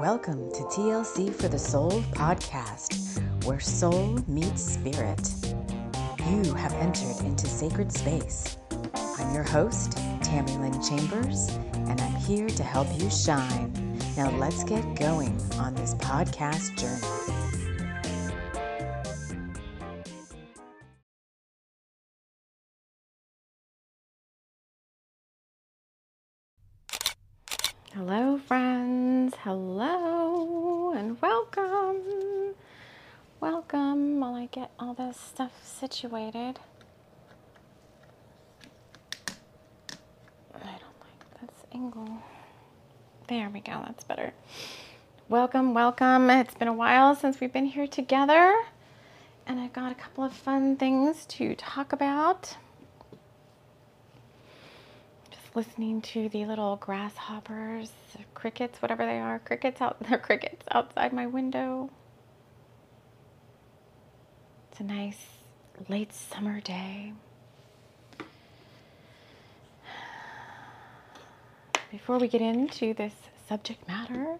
Welcome to TLC for the Soul podcast, where soul meets spirit. You have entered into sacred space. I'm your host, Tammy Lynn Chambers, and I'm here to help you shine. Now let's get going on this podcast journey. This stuff situated. I don't like this angle. There we go. That's better. Welcome, welcome. It's been a while since we've been here together, and I've got a couple of fun things to talk about Just listening to the little grasshoppers, crickets, whatever they are, crickets out, they're crickets outside my window. It's a nice late summer day. Before we get into this subject matter,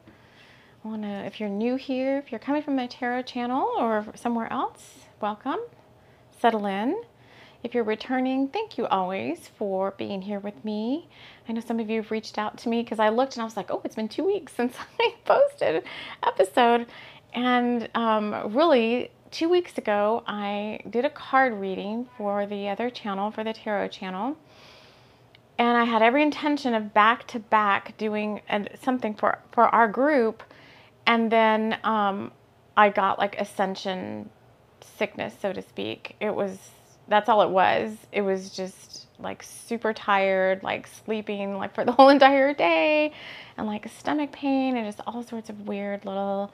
I want to, if you're new here, if you're coming from my tarot channel or somewhere else, welcome. Settle in. If you're returning, thank you always for being here with me. I know some of you have reached out to me because I looked and I was like, oh, it's been two weeks since I posted an episode. And um, really, two weeks ago, I did a card reading for the other channel, for the tarot channel. And I had every intention of back to back doing something for, for our group. And then um, I got like ascension sickness, so to speak. It was that's all it was. It was just like super tired, like sleeping like for the whole entire day, and like stomach pain and just all sorts of weird little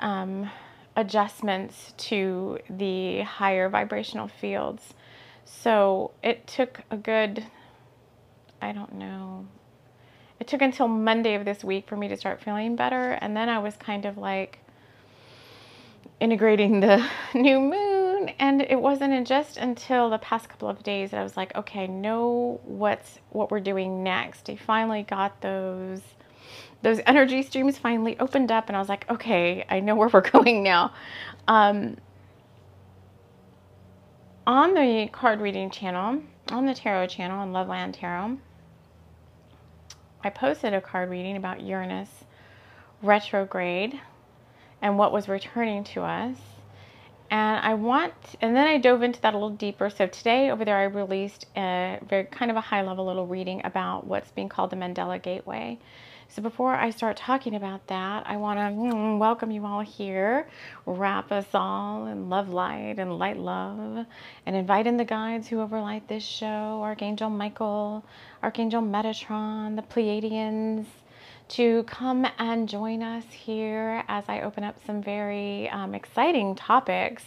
um, adjustments to the higher vibrational fields. So it took a good, I don't know, it took until Monday of this week for me to start feeling better. And then I was kind of like integrating the new moon and it wasn't just until the past couple of days that I was like, okay, know what's what we're doing next. I finally got those those energy streams finally opened up, and I was like, okay, I know where we're going now. Um, on the card reading channel, on the tarot channel, on Loveland Tarot, I posted a card reading about Uranus retrograde and what was returning to us and I want, and then I dove into that a little deeper. So today over there, I released a very kind of a high level little reading about what's being called the Mandela Gateway. So before I start talking about that, I want to mm, welcome you all here, wrap us all in love light and light love, and invite in the guides who overlight this show Archangel Michael, Archangel Metatron, the Pleiadians, to come and join us here as I open up some very um, exciting topics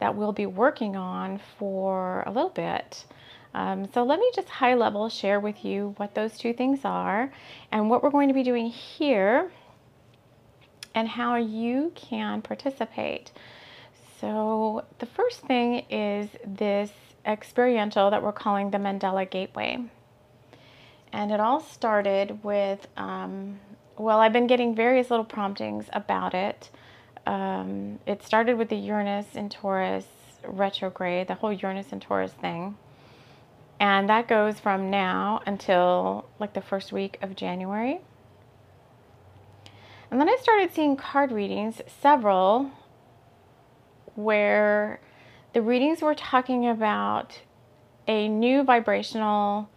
that we'll be working on for a little bit. Um, so let me just high level share with you what those two things are and what we're going to be doing here and how you can participate. So the first thing is this experiential that we're calling the Mandela Gateway. And it all started with, um, well, I've been getting various little promptings about it. Um, it started with the Uranus in Taurus retrograde, the whole Uranus and Taurus thing. And that goes from now until like the first week of January. And then I started seeing card readings, several, where the readings were talking about a new vibrational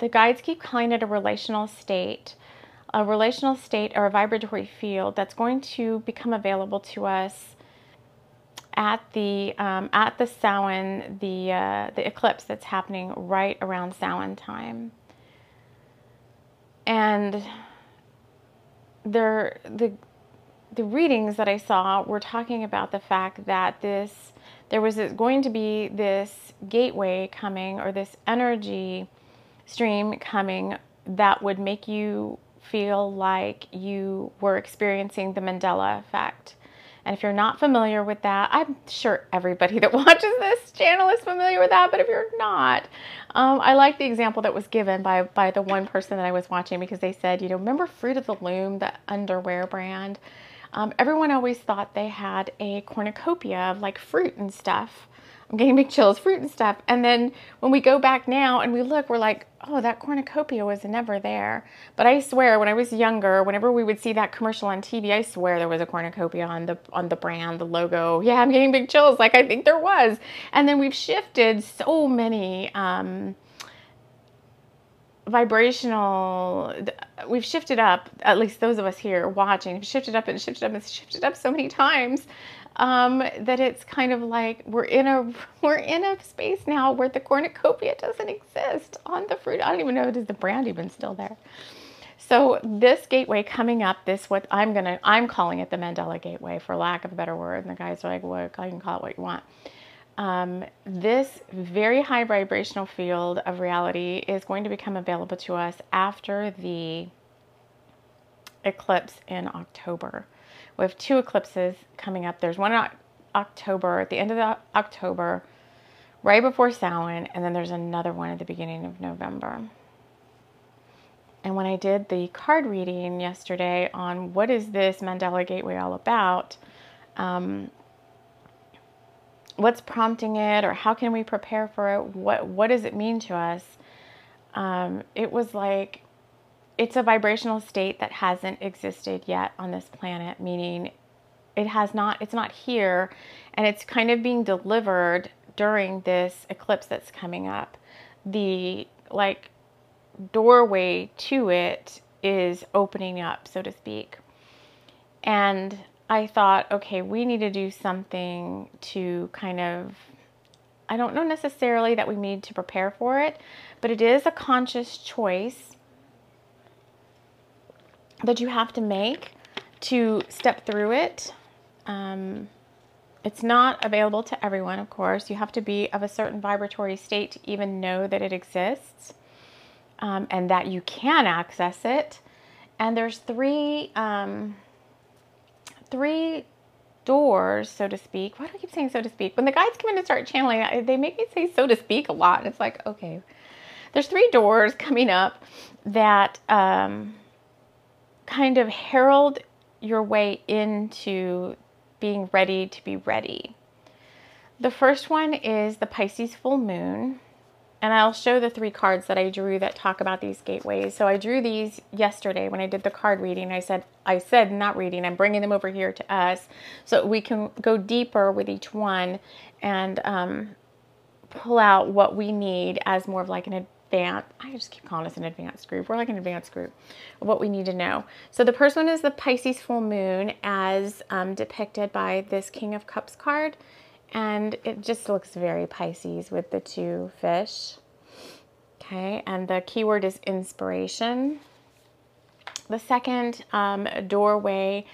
the guides keep calling it a relational state, a relational state or a vibratory field that's going to become available to us at the um, at the Samhain, the uh, the eclipse that's happening right around Samhain time, and there the the readings that I saw were talking about the fact that this there was going to be this gateway coming or this energy stream coming that would make you feel like you were experiencing the Mandela effect. And if you're not familiar with that, I'm sure everybody that watches this channel is familiar with that, but if you're not, um, I like the example that was given by, by the one person that I was watching because they said, you know, remember Fruit of the Loom, the underwear brand? Um, everyone always thought they had a cornucopia of like fruit and stuff. I'm getting big chills, fruit and stuff. And then when we go back now and we look, we're like, oh, that cornucopia was never there. But I swear, when I was younger, whenever we would see that commercial on TV, I swear there was a cornucopia on the on the brand, the logo. Yeah, I'm getting big chills. Like I think there was. And then we've shifted so many. Um, vibrational we've shifted up at least those of us here watching shifted up and shifted up and shifted up so many times um, that it's kind of like we're in a we're in a space now where the cornucopia doesn't exist on the fruit. I don't even know is the brand even still there. So this gateway coming up, this what I'm gonna I'm calling it the Mandela Gateway for lack of a better word. And the guys are like, well, you can call it what you want. Um, this very high vibrational field of reality is going to become available to us after the eclipse in October. We have two eclipses coming up. There's one in October, at the end of the October, right before Samhain, and then there's another one at the beginning of November. And when I did the card reading yesterday on what is this Mandela Gateway all about, um, what's prompting it, or how can we prepare for it? What what does it mean to us? Um, it was like it's a vibrational state that hasn't existed yet on this planet, meaning it has not, it's not here, and it's kind of being delivered during this eclipse that's coming up. The like doorway to it is opening up, so to speak. And I thought, okay, we need to do something to kind of, I don't know necessarily that we need to prepare for it, but it is a conscious choice that you have to make to step through it. Um, it's not available to everyone, of course. You have to be of a certain vibratory state to even know that it exists um, and that you can access it. And there's three, um, three doors, so to speak. Why do I keep saying so to speak? When the guides come in and start channeling, they make me say so to speak a lot. And It's like, okay, there's three doors coming up that um, kind of herald your way into being ready to be ready. The first one is the Pisces full moon. And I'll show the three cards that I drew that talk about these gateways. So I drew these yesterday when I did the card reading. I said, I said not reading, I'm bringing them over here to us so we can go deeper with each one and um, pull out what we need as more of like an advanced, I just keep calling us an advanced group. We're like an advanced group of what we need to know. So the first one is the Pisces full moon as um, depicted by this King of Cups card. And it just looks very Pisces with the two fish. Okay, and the keyword is inspiration. The second um, doorway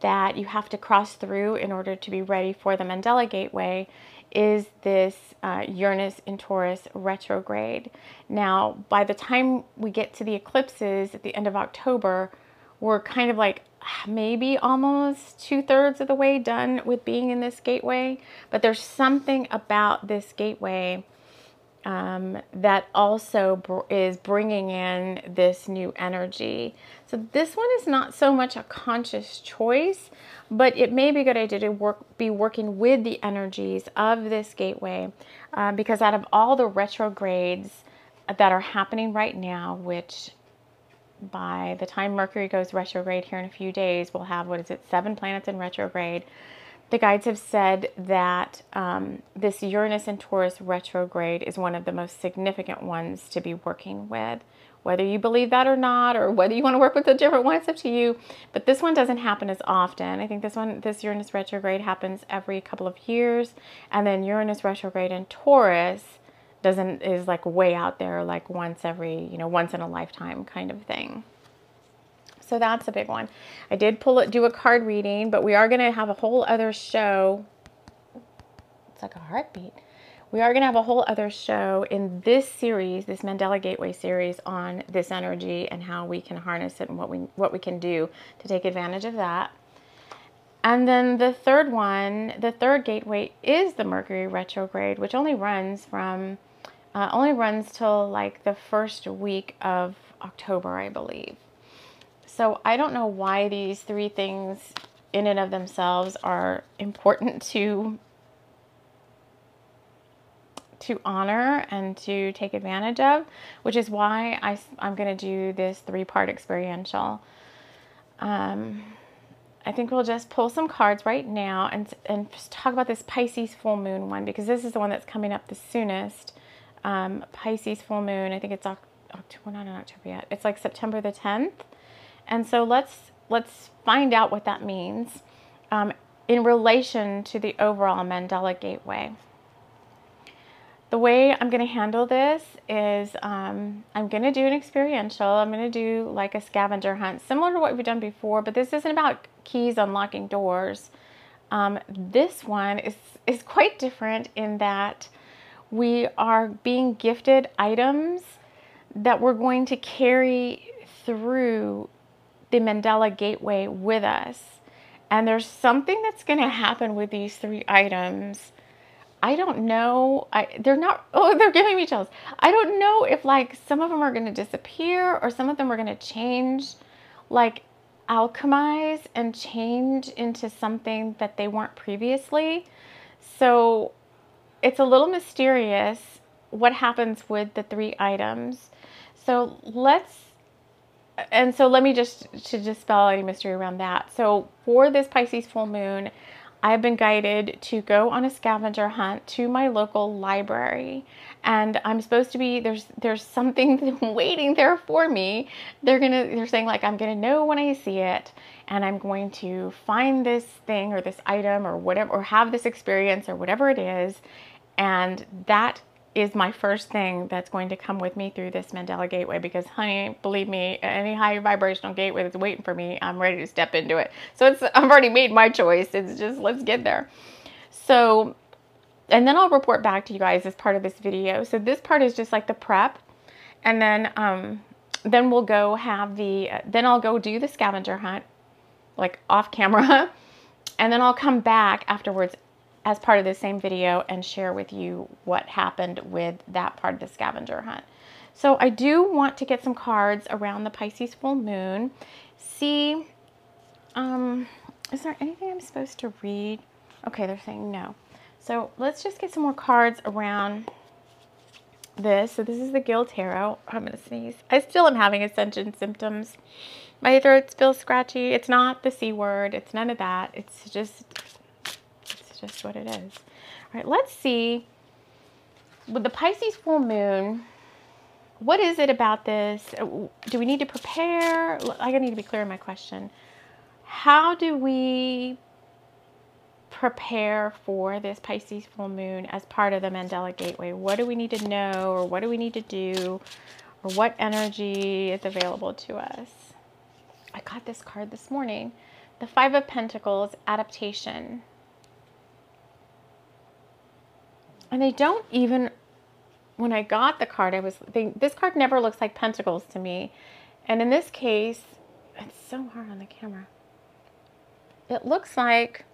that you have to cross through in order to be ready for the Mandela Gateway is this uh, Uranus in Taurus retrograde. Now, by the time we get to the eclipses at the end of October, we're kind of like maybe almost two thirds of the way done with being in this gateway. But there's something about this gateway um, that also br is bringing in this new energy. So this one is not so much a conscious choice, but it may be a good idea to work, be working with the energies of this gateway uh, because out of all the retrogrades that are happening right now, which by the time Mercury goes retrograde here in a few days, we'll have, what is it, seven planets in retrograde the guides have said that um, this Uranus and Taurus retrograde is one of the most significant ones to be working with. Whether you believe that or not, or whether you want to work with a different one, it's up to you. But this one doesn't happen as often. I think this one, this Uranus retrograde happens every couple of years. And then Uranus retrograde in Taurus doesn't, is like way out there, like once every, you know, once in a lifetime kind of thing. So that's a big one. I did pull it, do a card reading, but we are going to have a whole other show. It's like a heartbeat. We are going to have a whole other show in this series, this Mandela Gateway series on this energy and how we can harness it and what we what we can do to take advantage of that. And then the third one, the third gateway is the Mercury retrograde, which only runs from uh, only runs till like the first week of October, I believe. So I don't know why these three things in and of themselves are important to to honor and to take advantage of, which is why I, I'm going to do this three-part experiential. Um, I think we'll just pull some cards right now and, and just talk about this Pisces full moon one because this is the one that's coming up the soonest. Um, Pisces full moon, I think it's October, not in October yet. It's like September the 10th. And so let's let's find out what that means um, in relation to the overall Mandela Gateway. The way I'm going to handle this is um, I'm going to do an experiential. I'm going to do like a scavenger hunt, similar to what we've done before, but this isn't about keys unlocking doors. Um, this one is, is quite different in that we are being gifted items that we're going to carry through the Mandela Gateway with us. And there's something that's going to happen with these three items. I don't know. I they're not. Oh, they're giving me chills. I don't know if like some of them are going to disappear or some of them are going to change, like alchemize and change into something that they weren't previously. So it's a little mysterious what happens with the three items. So let's and so let me just to dispel any mystery around that. So for this Pisces full moon, I've been guided to go on a scavenger hunt to my local library and I'm supposed to be there's there's something waiting there for me. They're going to they're saying like I'm going to know when I see it and I'm going to find this thing or this item or whatever or have this experience or whatever it is and that is my first thing that's going to come with me through this Mandela gateway because honey, believe me, any high vibrational gateway that's waiting for me, I'm ready to step into it. So it's I've already made my choice. It's just let's get there. So and then I'll report back to you guys as part of this video. So this part is just like the prep and then um then we'll go have the then I'll go do the scavenger hunt like off camera and then I'll come back afterwards as part of the same video and share with you what happened with that part of the scavenger hunt. So I do want to get some cards around the Pisces full moon. See, um, is there anything I'm supposed to read? Okay, they're saying no. So let's just get some more cards around this. So this is the Gill Tarot. I'm going to sneeze. I still am having ascension symptoms. My throat feels scratchy. It's not the C word. It's none of that. It's just just what it is. All right, let's see. With the Pisces full moon, what is it about this? Uh, do we need to prepare? I need to be clear in my question. How do we prepare for this Pisces full moon as part of the Mandela Gateway? What do we need to know or what do we need to do or what energy is available to us? I got this card this morning. The Five of Pentacles, Adaptation. And they don't even, when I got the card, I was, they, this card never looks like pentacles to me. And in this case, it's so hard on the camera. It looks like,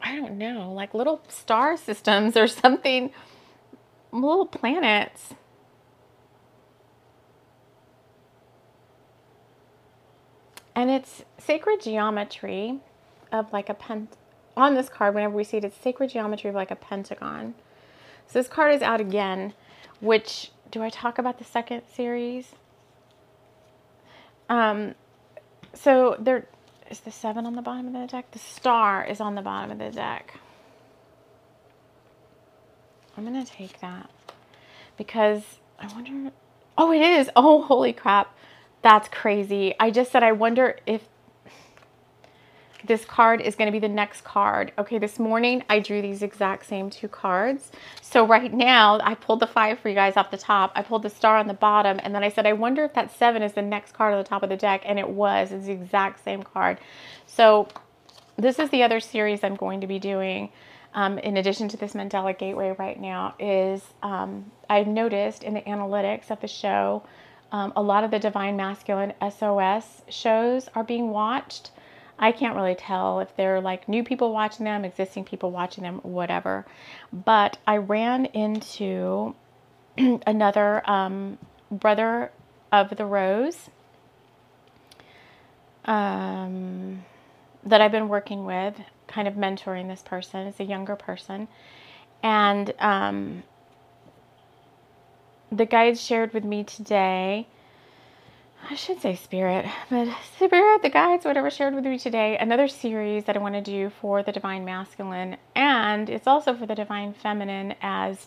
I don't know, like little star systems or something, little planets. And it's sacred geometry of like a pent on this card, whenever we see it, it's sacred geometry of like a pentagon. So this card is out again, which, do I talk about the second series? Um, so there is the seven on the bottom of the deck. The star is on the bottom of the deck. I'm going to take that because I wonder, oh, it is. Oh, holy crap. That's crazy. I just said, I wonder if this card is going to be the next card. Okay, this morning I drew these exact same two cards. So right now I pulled the five for you guys off the top. I pulled the star on the bottom and then I said, I wonder if that seven is the next card on the top of the deck. And it was, it's the exact same card. So this is the other series I'm going to be doing. Um, in addition to this Mandela Gateway right now is um, I've noticed in the analytics of the show Um, a lot of the Divine Masculine SOS shows are being watched. I can't really tell if they're like new people watching them, existing people watching them, whatever. But I ran into another um, brother of the Rose um, that I've been working with, kind of mentoring this person. It's a younger person. And um, the guides shared with me today I should say spirit, but spirit, the guides, whatever shared with me today, another series that I want to do for the divine masculine, and it's also for the divine feminine as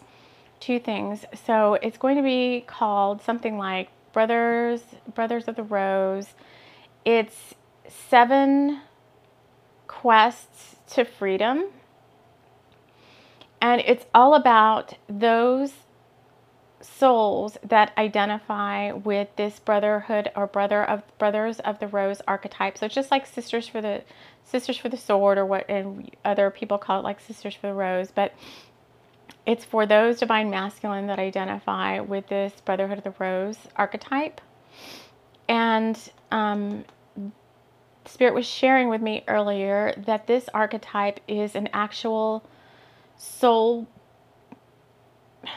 two things. So it's going to be called something like Brothers, Brothers of the Rose. It's seven quests to freedom. And it's all about those souls that identify with this brotherhood or brother of brothers of the rose archetype. So it's just like sisters for the sisters for the sword or what and other people call it like sisters for the rose, but it's for those divine masculine that identify with this brotherhood of the rose archetype. And um, Spirit was sharing with me earlier that this archetype is an actual soul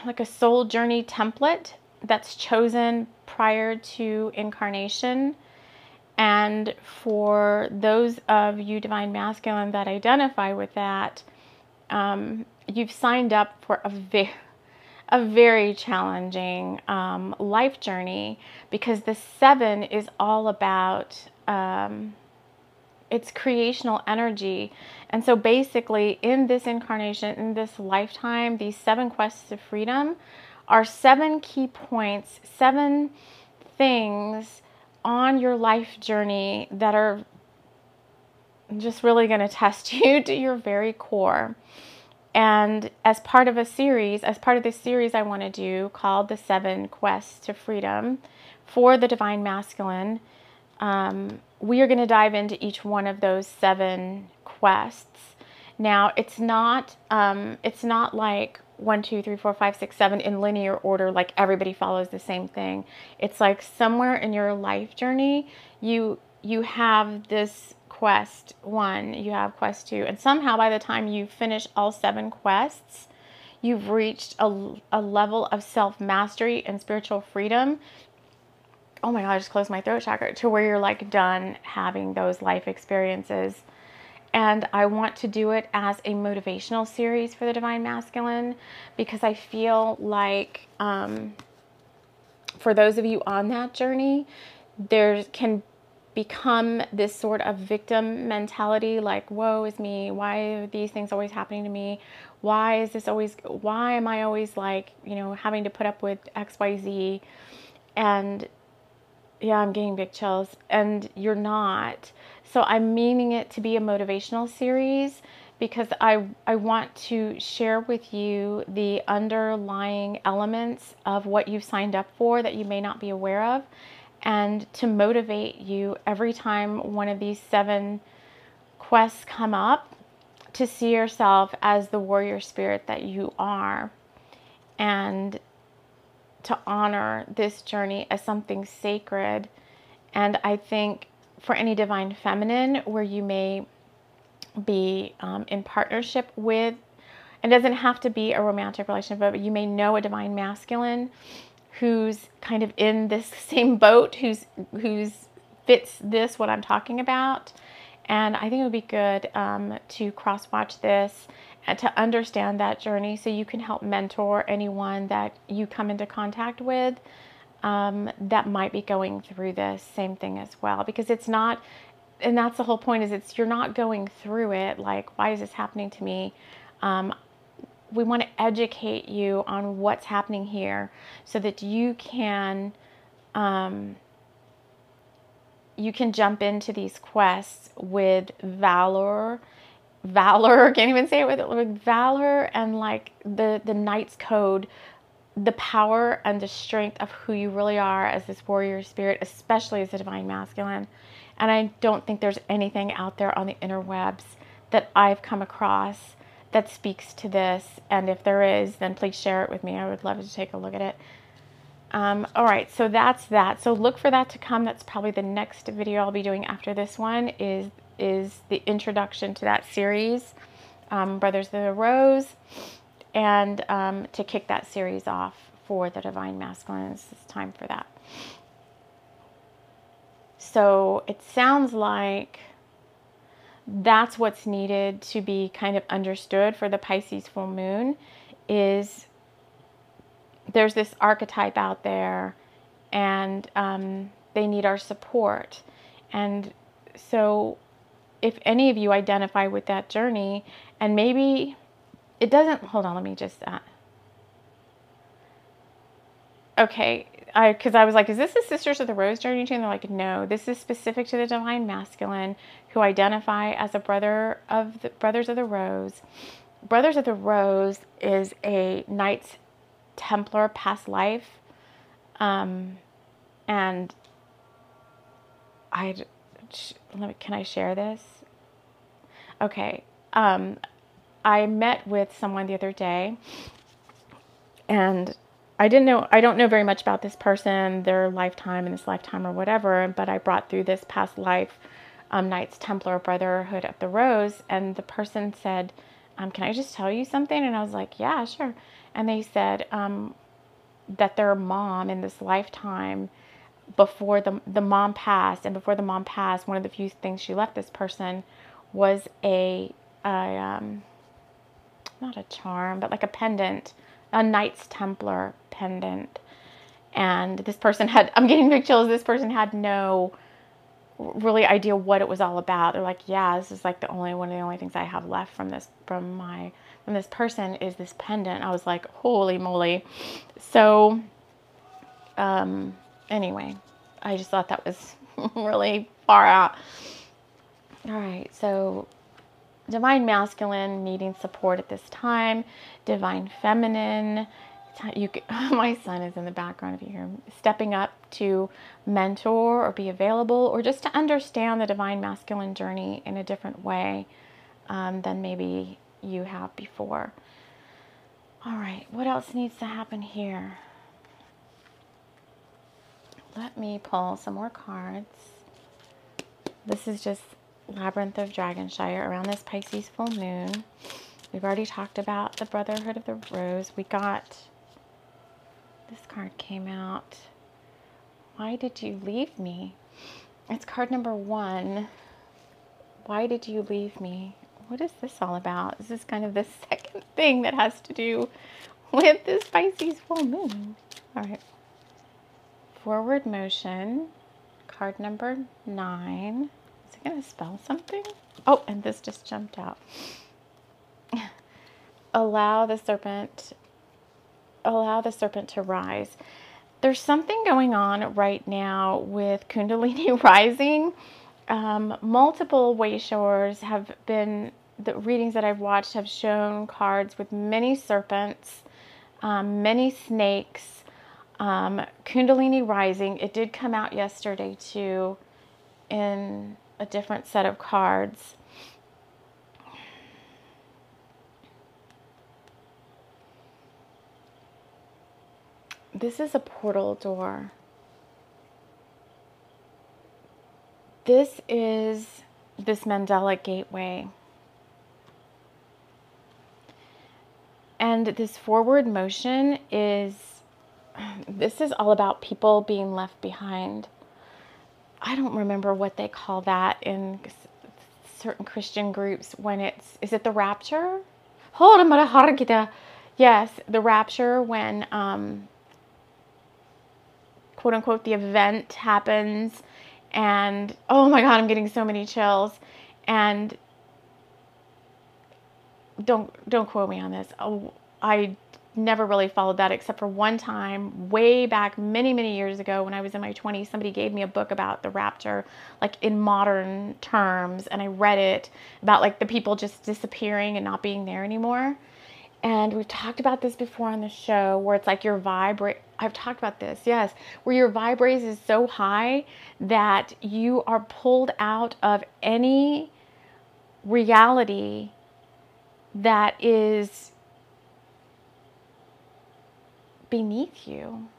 like a soul journey template that's chosen prior to incarnation. And for those of you divine masculine that identify with that, um, you've signed up for a very a very challenging um, life journey because the seven is all about um, it's creational energy. And so basically, in this incarnation, in this lifetime, these seven quests of freedom are seven key points, seven things on your life journey that are just really going to test you to your very core. And as part of a series, as part of this series, I want to do called The Seven Quests to Freedom for the Divine Masculine. Um, we are going to dive into each one of those seven quests. Now, it's not um, it's not like one, two, three, four, five, six, seven in linear order, like everybody follows the same thing. It's like somewhere in your life journey, you you have this quest one, you have quest two, and somehow by the time you finish all seven quests, you've reached a, a level of self mastery and spiritual freedom oh my God, I just closed my throat chakra to where you're like done having those life experiences. And I want to do it as a motivational series for the Divine Masculine because I feel like um, for those of you on that journey, there can become this sort of victim mentality like, woe is me. Why are these things always happening to me? Why is this always, why am I always like, you know, having to put up with XYZ? And yeah, I'm getting big chills, and you're not. So I'm meaning it to be a motivational series because I, I want to share with you the underlying elements of what you've signed up for that you may not be aware of, and to motivate you every time one of these seven quests come up to see yourself as the warrior spirit that you are. And to honor this journey as something sacred. And I think for any divine feminine where you may be um, in partnership with, it doesn't have to be a romantic relationship, but you may know a divine masculine who's kind of in this same boat, who's who's fits this what I'm talking about. And I think it would be good um, to cross watch this and to understand that journey so you can help mentor anyone that you come into contact with um, that might be going through this same thing as well. Because it's not and that's the whole point is it's you're not going through it like why is this happening to me? Um, we want to educate you on what's happening here so that you can um, you can jump into these quests with valor valor can't even say it with, with valor and like the the knight's code the power and the strength of who you really are as this warrior spirit especially as a divine masculine and i don't think there's anything out there on the interwebs that i've come across that speaks to this and if there is then please share it with me i would love to take a look at it Um, all right, so that's that. So look for that to come. That's probably the next video I'll be doing after this one is is the introduction to that series, um, Brothers of the Rose, and um, to kick that series off for the Divine Masculine. It's time for that. So it sounds like that's what's needed to be kind of understood for the Pisces full moon is there's this archetype out there and um, they need our support. And so if any of you identify with that journey and maybe it doesn't, hold on, let me just, uh, okay, I because I was like, is this the Sisters of the Rose journey chain? They're like, no, this is specific to the divine masculine who identify as a brother of the Brothers of the Rose. Brothers of the Rose is a Knights Templar past life, um, and I can I share this? Okay, um, I met with someone the other day, and I didn't know, I don't know very much about this person, their lifetime in this lifetime or whatever, but I brought through this past life um, Knights Templar Brotherhood of the Rose, and the person said, um, Can I just tell you something? And I was like, Yeah, sure. And they said um, that their mom in this lifetime, before the, the mom passed, and before the mom passed, one of the few things she left this person was a, a um, not a charm, but like a pendant a Knights Templar pendant. And this person had, I'm getting big chills, this person had no really idea what it was all about. They're like, yeah, this is like the only one of the only things I have left from this, from my, from this person is this pendant. I was like, holy moly. So, um, anyway, I just thought that was really far out. All right, so divine masculine needing support at this time, divine feminine. You, my son is in the background if you hear. Stepping up to mentor or be available, or just to understand the divine masculine journey in a different way um, than maybe you have before. All right, what else needs to happen here? Let me pull some more cards. This is just Labyrinth of Dragonshire around this Pisces full moon. We've already talked about the Brotherhood of the Rose. We got, this card came out. Why did you leave me? It's card number one. Why did you leave me? What is this all about? This is kind of the second thing that has to do with this Pisces full moon. All right. Forward motion, card number nine Is it going to spell something? Oh, and this just jumped out. allow the serpent, allow the serpent to rise. There's something going on right now with Kundalini rising. Um, multiple Wayshowers have been, the readings that I've watched have shown cards with many serpents, um, many snakes, um, Kundalini rising. It did come out yesterday too in a different set of cards. This is a portal door. This is this Mandela gateway. And this forward motion is, this is all about people being left behind. I don't remember what they call that in certain Christian groups when it's is it the rapture? Hold on, hard gita. Yes, the rapture when um, quote unquote the event happens and oh my god, I'm getting so many chills and don't don't quote me on this. Oh, I never really followed that except for one time way back many many years ago when i was in my 20s somebody gave me a book about the rapture like in modern terms and i read it about like the people just disappearing and not being there anymore. And we've talked about this before on the show where it's like your vibrate I've talked about this, yes, where your vibrates is so high that you are pulled out of any reality that is beneath you.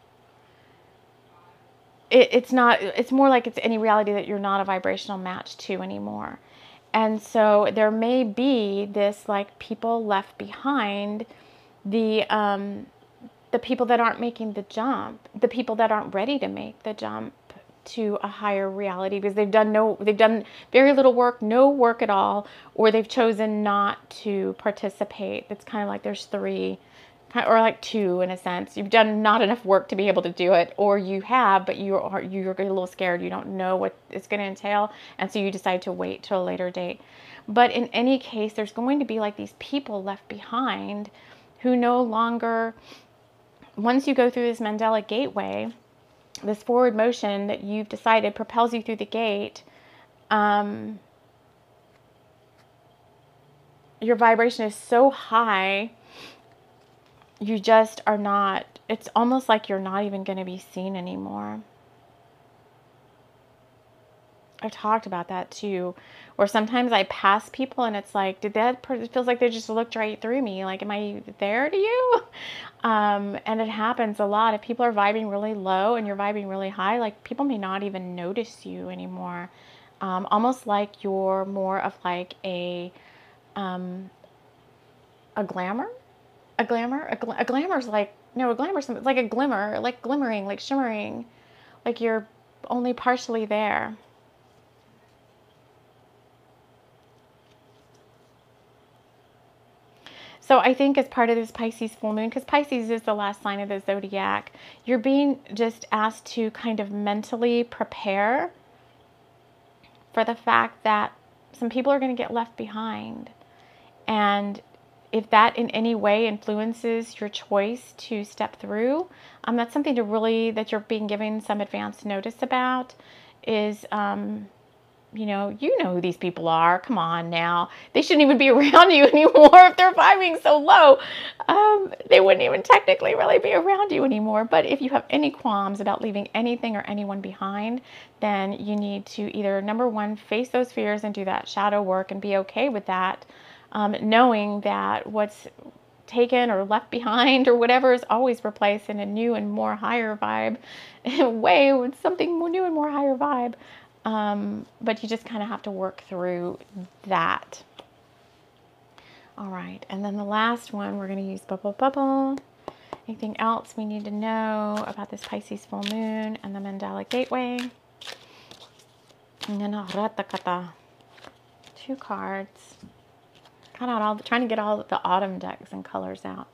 it, it's not, it's more like it's any reality that you're not a vibrational match to anymore. And so there may be this like people left behind, the, um, the people that aren't making the jump, the people that aren't ready to make the jump to a higher reality because they've done no they've done very little work no work at all or they've chosen not to participate it's kind of like there's three or like two in a sense. You've done not enough work to be able to do it or you have but you are you're a little scared. You don't know what it's going to entail and so you decide to wait till a later date. But in any case there's going to be like these people left behind who no longer once you go through this Mandela gateway, this forward motion that you've decided propels you through the gate, um, your vibration is so high, you just are not, it's almost like you're not even going to be seen anymore. I've talked about that too. where sometimes I pass people and it's like, did that, it feels like they just looked right through me. Like, am I there to you? Um, and it happens a lot. If people are vibing really low and you're vibing really high, like people may not even notice you anymore. Um, almost like you're more of like a, um, a glamour, a glamour, a, gl- a glamour is like, no, a glamour is like a glimmer, like glimmering, like shimmering, like you're only partially there. So I think as part of this Pisces full moon, because Pisces is the last sign of the zodiac, you're being just asked to kind of mentally prepare for the fact that some people are going to get left behind. And if that in any way influences your choice to step through, um, that's something to really, that you're being given some advance notice about is um, you know, you know who these people are. Come on now. They shouldn't even be around you anymore if they're vibing so low. Um, they wouldn't even technically really be around you anymore. But if you have any qualms about leaving anything or anyone behind, then you need to either, number one, face those fears and do that shadow work and be okay with that, um, knowing that what's taken or left behind or whatever is always replaced in a new and more higher vibe way with something more new and more higher vibe. Um, but you just kind of have to work through that. All right, and then the last one, we're going to use Bubble Bubble. Anything else we need to know about this Pisces full moon and the Mandela Gateway? And then Ratakata. Two cards. Got out all the, trying to get all the autumn decks and colors out.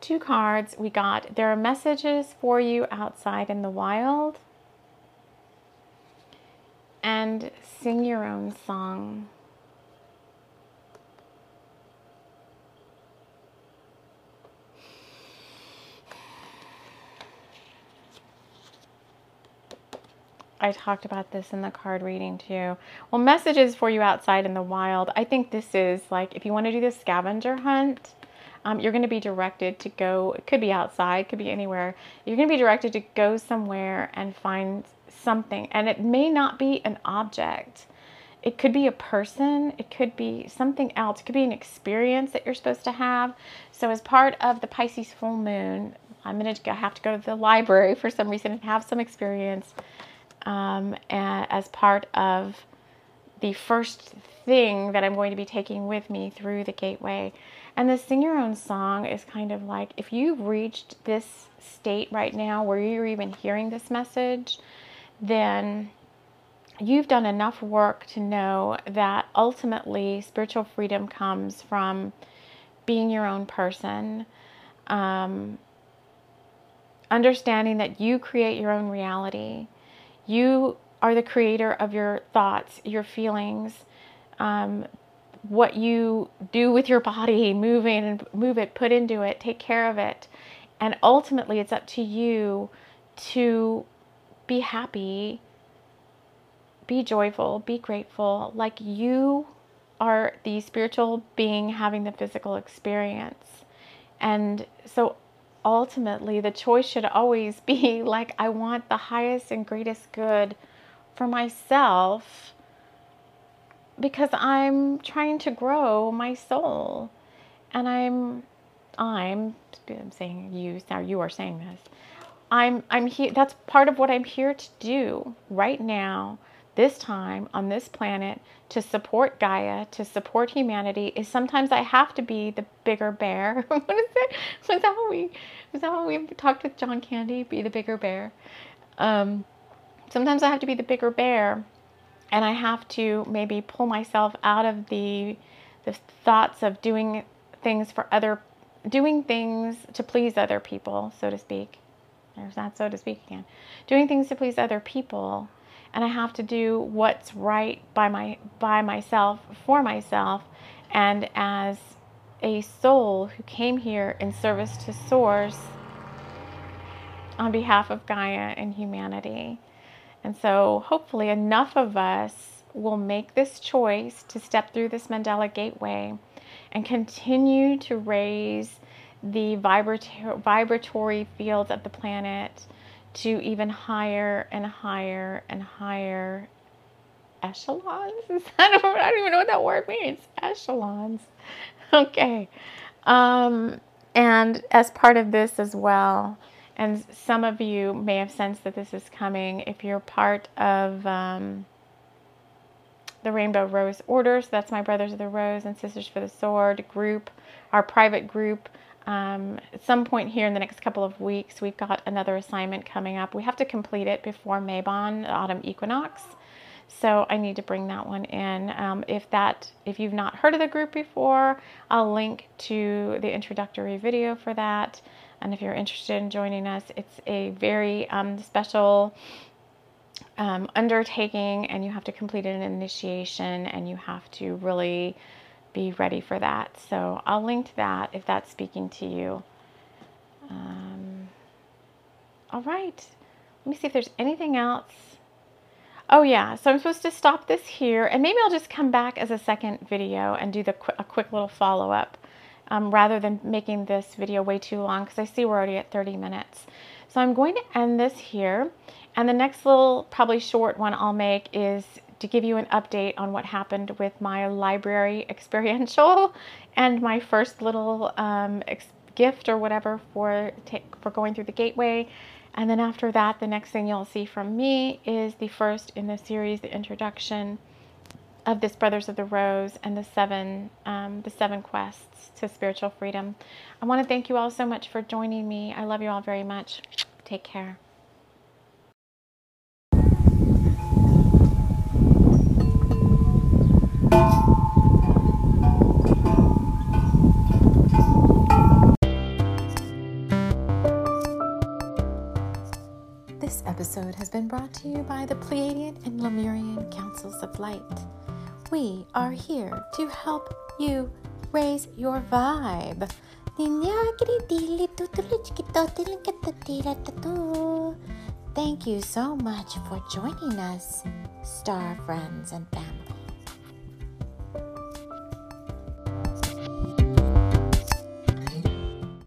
Two cards. We got, there are messages for you outside in the wild and sing your own song. I talked about this in the card reading too. Well, messages for you outside in the wild. I think this is like if you want to do the scavenger hunt, um, you're going to be directed to go, it could be outside, could be anywhere. You're going to be directed to go somewhere and find something. And it may not be an object. It could be a person, it could be something else, it could be an experience that you're supposed to have. So, as part of the Pisces full moon, I'm going to have to go to the library for some reason and have some experience um, as part of the first thing that I'm going to be taking with me through the gateway. And the sing your own song is kind of like if you've reached this state right now where you're even hearing this message, then you've done enough work to know that ultimately spiritual freedom comes from being your own person, um, understanding that you create your own reality. You are the creator of your thoughts, your feelings, um, what you do with your body, moving and move it, put into it, take care of it. And ultimately, it's up to you to be happy, be joyful, be grateful, like you are the spiritual being having the physical experience. And so ultimately, the choice should always be like, I want the highest and greatest good for myself because I'm trying to grow my soul. And I'm, I'm, I'm saying you, now you are saying this. I'm I'm here that's part of what I'm here to do right now this time on this planet to support Gaia, to support humanity, is sometimes I have to be the bigger bear. what is it? Was that how we was that how we talked with John Candy? Be the bigger bear. Um, sometimes I have to be the bigger bear, and I have to maybe pull myself out of the the thoughts of doing things for other, doing things to please other people, so to speak. There's not so to speak again. Doing things to please other people and I have to do what's right by my by myself for myself and as a soul who came here in service to source on behalf of Gaia and humanity. And so hopefully enough of us will make this choice to step through this Mandela gateway and continue to raise the vibratory fields of the planet to even higher and higher and higher echelons. I don't, I don't even know what that word means. Echelons. Okay. Um, and as part of this as well, and some of you may have sensed that this is coming if you're part of um, the Rainbow Rose Order. So that's my Brothers of the Rose and Sisters for the Sword group, our private group um, at some point here in the next couple of weeks, we've got another assignment coming up. We have to complete it before Mabon, autumn equinox. So I need to bring that one in. Um, if that, if you've not heard of the group before, I'll link to the introductory video for that. And if you're interested in joining us, it's a very um, special um, undertaking, and you have to complete an initiation, and you have to really be ready for that. So I'll link that if that's speaking to you. Um, all right. Let me see if there's anything else. Oh yeah, so I'm supposed to stop this here and maybe I'll just come back as a second video and do the qu a quick little follow-up um, rather than making this video way too long because I see we're already at 30 minutes. So I'm going to end this here and the next little probably short one I'll make is to give you an update on what happened with my library experiential and my first little um, gift or whatever for for going through the gateway. And then after that, the next thing you'll see from me is the first in the series, the introduction of this Brothers of the Rose and the seven um, the seven quests to spiritual freedom. I want to thank you all so much for joining me. I love you all very much. Take care. Episode has been brought to you by the Pleiadian and Lemurian Councils of Light. We are here to help you raise your vibe. Thank you so much for joining us, star friends and family.